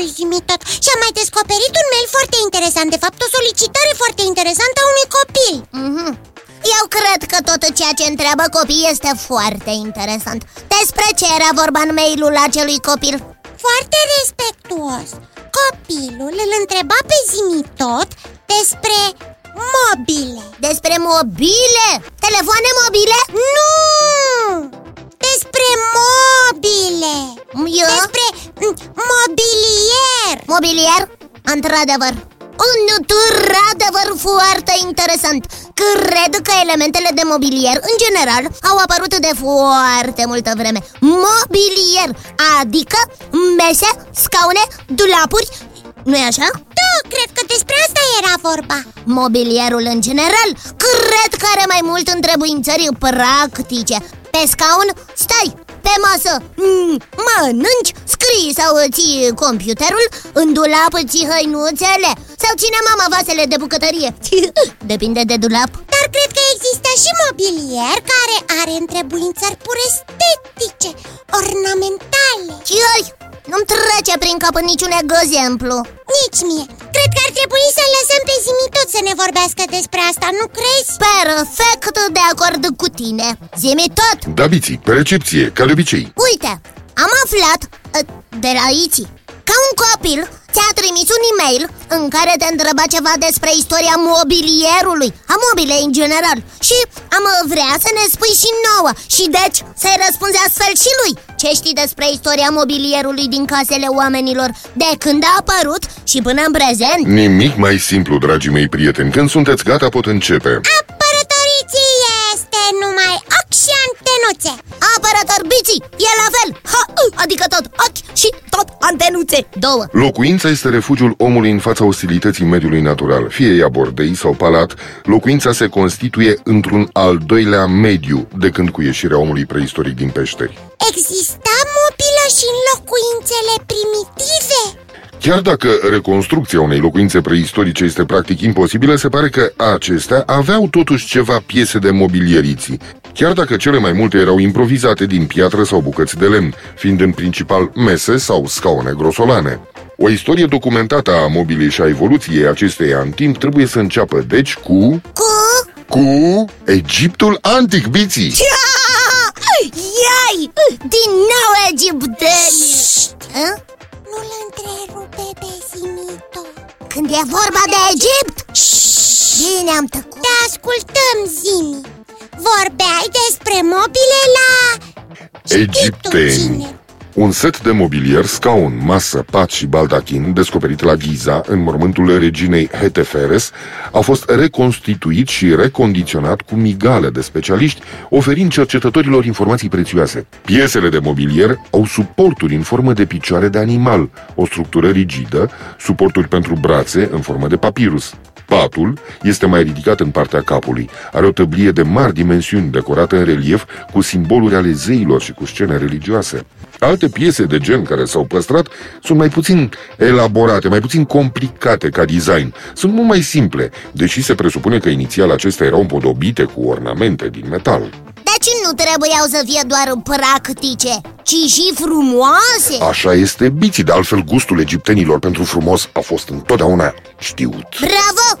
numele lui Zimitot Și am mai descoperit un mail foarte interesant De fapt o solicitare foarte interesantă a unui copil Mhm. Eu cred că tot ceea ce întreabă copiii este foarte interesant Despre ce era vorba în mailul acelui copil? Foarte respectuos Copilul îl întreba pe Zimitot despre mobile Despre mobile? Telefoane mobile? Nu! Despre mobile Eu? Despre mm, mobilier! Mobilier? Într-adevăr. Un într-adevăr foarte interesant. Cred că elementele de mobilier, în general, au apărut de foarte multă vreme. Mobilier, adică mese, scaune, dulapuri nu-i așa? Da, cred că despre asta era vorba. Mobilierul în general Cred că are mai mult întrebuințări practice. Pe scaun stai, pe masă mm, mănânci, scrii sau ții computerul În dulap ții hăinuțele Sau ține mama vasele de bucătărie? Depinde de dulap. Dar cred că există și mobilier care are întrebuințări pur estetice, ornamentale. Ioi, nu-mi trece prin cap niciun exemplu. Nici mie. Cred că ar trebui să lăsăm pe Zimitot să ne vorbească despre asta, nu crezi? Perfect de acord cu tine. Zimi tot Da, Biții, pe recepție, ca de obicei. Uite, am aflat uh, de la Iți Că un copil ți-a trimis un e-mail în care te întreba ceva despre istoria mobilierului A mobilei în general. Și am vrea să ne spui și nouă Și deci să-i răspunzi astfel și lui. Ce știi despre istoria mobilierului din casele oamenilor? De când a apărut și până în prezent? Nimic mai simplu, dragii mei prieteni Când sunteți gata, pot începe. Apărătoriții este numai ochi și antenuțe Apărător biții, e la fel. Ha, Adică tot ochi și tot antenuțe Două. Locuința este refugiul omului în fața ostilității mediului natural. Fie ea bordei sau palat, locuința se constituie într-un al doilea mediu De când cu ieșirea omului preistoric din peșteri. Exista mobilă și în locuințele primitive? Chiar dacă reconstrucția unei locuințe preistorice este practic imposibilă, se pare că acestea aveau totuși ceva piese de mobilieriții, chiar dacă cele mai multe erau improvizate din piatră sau bucăți de lemn, fiind în principal mese sau scaune grosolane. O istorie documentată a mobilei și a evoluției acesteia în timp trebuie să înceapă, deci, cu... Cu? cu Egiptul antic, biții! Iai! Din nou egiptenii! Hă? Nu-l întrerupe pe Zimito Când e vorba de Egipt? Bine am tăcut Te ascultăm, Zimi Vorbeai despre mobile la... Egipteni. cine? Un set de mobilier, scaun, masă, pat și baldachin, descoperit la Giza, în mormântul reginei Heteferes, a fost reconstituit și recondiționat cu migale de specialiști, oferind cercetătorilor informații prețioase. Piesele de mobilier au suporturi în formă de picioare de animal, o structură rigidă, suporturi pentru brațe în formă de papirus. Patul este mai ridicat în partea capului. Are o tăblie de mari dimensiuni decorată în relief cu simboluri ale zeilor și cu scene religioase. Alte piese de gen care s-au păstrat sunt mai puțin elaborate, mai puțin complicate ca design. Sunt mult mai simple, deși se presupune că inițial acestea erau împodobite cu ornamente din metal. Deci nu trebuiau să fie doar practice, ci și frumoase Așa este biții, de altfel gustul egiptenilor pentru frumos a fost întotdeauna știut. Bravo!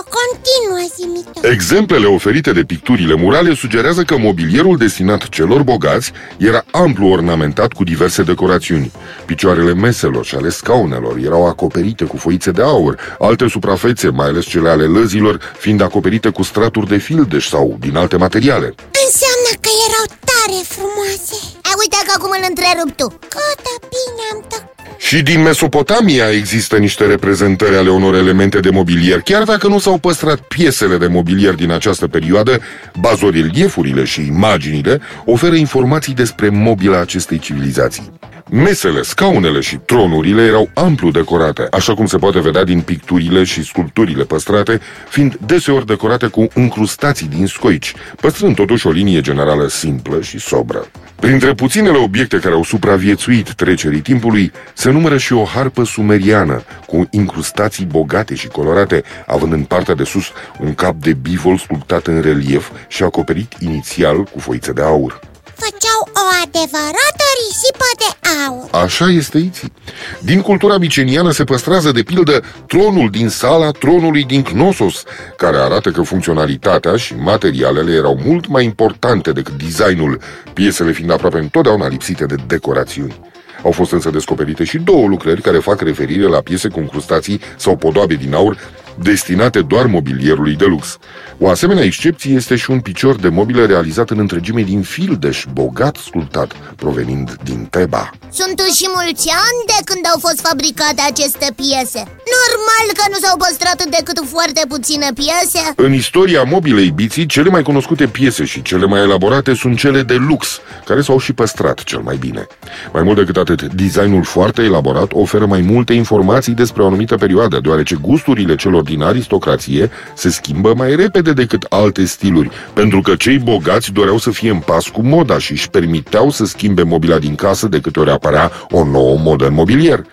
Bravo, continuă, Zimito Exemplele oferite de picturile murale sugerează că mobilierul destinat celor bogați era amplu ornamentat cu diverse decorațiuni. Picioarele meselor și ale scaunelor erau acoperite cu foițe de aur, alte suprafețe, mai ales cele ale lăzilor, fiind acoperite cu straturi de fildeș sau din alte materiale. Înseamnă că erau tare frumoase A, uite că acum îl întrerup tu Gata, bine, am tăcut Și din Mesopotamia există niște reprezentări ale unor elemente de mobilier, chiar dacă nu s-au păstrat piesele de mobilier din această perioadă, bazoreliefurile și imaginile oferă informații despre mobila acestei civilizații. Mesele, scaunele și tronurile erau amplu decorate, așa cum se poate vedea din picturile și sculpturile păstrate, fiind deseori decorate cu încrustații din scoici, păstrând totuși o linie generală simplă și sobră. Printre puținele obiecte care au supraviețuit trecerii timpului, se numără și o harpă sumeriană, cu incrustații bogate și colorate, având în partea de sus un cap de bivol sculptat în relief și acoperit inițial cu foițe de aur. Făceau o adevărată risipă de aur. Așa este, Iții Din cultura miceniană se păstrează de pildă tronul din sala tronului din Knossos Care arată că funcționalitatea și materialele erau mult mai importante decât designul Piesele fiind aproape întotdeauna lipsite de decorațiuni. Au fost însă descoperite și două lucrări care fac referire la piese cu încrustații sau podoabe din aur destinate doar mobilierului de lux. O asemenea excepție este și un picior de mobilă realizat în întregime din fildeș, bogat sculptat, provenind din Teba. Sunt și mulți ani de când au fost fabricate aceste piese Normal că nu s-au păstrat decât foarte puține piese În istoria mobilei biții, cele mai cunoscute piese și cele mai elaborate sunt cele de lux, care s-au și păstrat cel mai bine. Mai mult decât atât, designul foarte elaborat oferă mai multe informații despre o anumită perioadă, deoarece gusturile celor din aristocrație se schimbă mai repede decât alte stiluri, pentru că cei bogați doreau să fie în pas cu moda și își permiteau să schimbe mobila din casă de câte ori apărea o nouă modă în mobilier.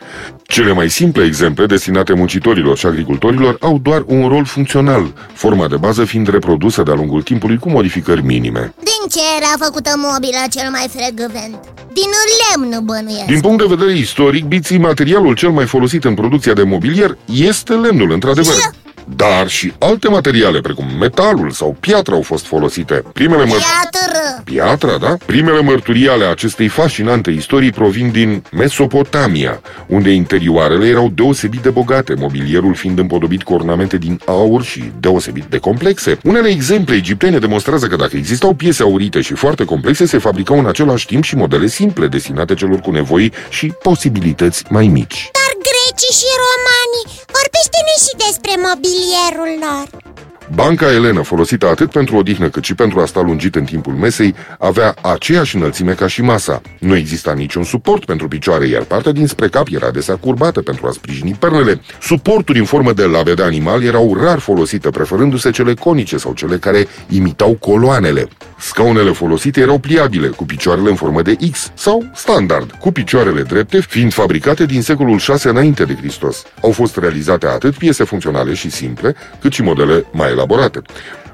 Cele mai simple exemple destinate muncitorilor și agricultorilor au doar un rol funcțional, forma de bază fiind reprodusă de-a lungul timpului cu modificări minime. Din ce era făcută mobila cel mai frecvent? Din lemn bănuiesc Din punct de vedere istoric, biții, materialul cel mai folosit în producția de mobilier este lemnul, într-adevăr. Ce? Dar și alte materiale, precum metalul sau piatra, au fost folosite. Primele măr... Piatră Piatra, da? Primele mărturii ale acestei fascinante istorii provin din Mesopotamia, unde interioarele erau deosebit de bogate, mobilierul fiind împodobit cu ornamente din aur și deosebit de complexe. Unele exemple egiptene demonstrează că dacă existau piese aurite și foarte complexe, se fabricau în același timp și modele simple, destinate celor cu nevoi și posibilități mai mici. Dar grecii și romanii, vorbește-ne și despre mobilierul lor Banca Elena, folosită atât pentru odihnă cât și pentru a sta lungit în timpul mesei, avea aceeași înălțime ca și masa. Nu exista niciun suport pentru picioare, iar partea dinspre cap era adesea curbată pentru a sprijini pernele. Suporturi în formă de lave de animal erau rar folosite, preferându-se cele conice sau cele care imitau coloanele. Scaunele folosite erau pliabile, cu picioarele în formă de X sau standard, cu picioarele drepte, fiind fabricate din secolul 6 înainte de Hristos. Au fost realizate atât piese funcționale și simple, cât și modele mai elaborate.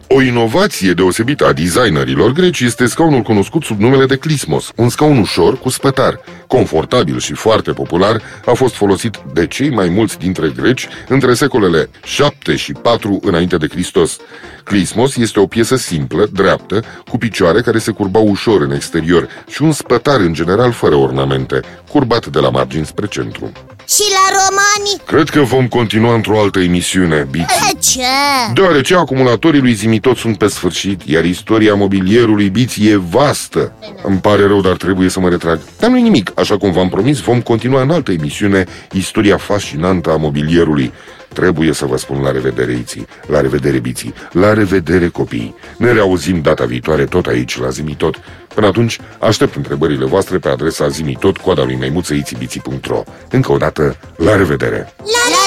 O inovație deosebită a designerilor greci este scaunul cunoscut sub numele de Clismos, un scaun ușor cu spătar, confortabil și foarte popular, a fost folosit de cei mai mulți dintre greci între secolele 7 și 4 înainte de Hristos. Clismos este o piesă simplă, dreaptă, cu picioare care se curbau ușor în exterior și un spătar în general fără ornamente, curbat de la margini spre centru. Și la romani Cred că vom continua într-o altă emisiune, Bici. De ce? Deoarece acumulatorii lui Zimitot sunt pe sfârșit, iar istoria mobilierului Biții e vastă. Îmi pare rău, dar trebuie să mă retrag. Dar nu nimic, așa cum v-am promis, vom continua în altă emisiune istoria fascinantă a mobilierului. Trebuie să vă spun la revedere, Iții, la revedere, Biții, la revedere, copii. Ne reauzim data viitoare tot aici, la Zimitot. Până atunci, aștept întrebările voastre pe adresa zimitot, coada lui maimuță, itibiții.ro. Încă o dată, la revedere! La, La revedere, Zimitot!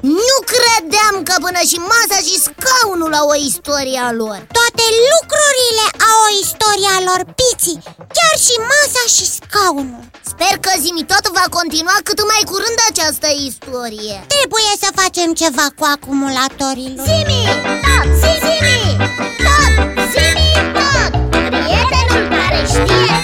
Nu credeam că până și masa și scaunul au o istorie a lor Toate lucrurile au o istorie a lor, piții Chiar și masa și scaunul Sper că Zimitot va continua cât mai curând această istorie Trebuie să facem ceva cu acumulatorii lui Zimi! Tot! Zimi! Tot! Zimi! Tot! Prietenul care știe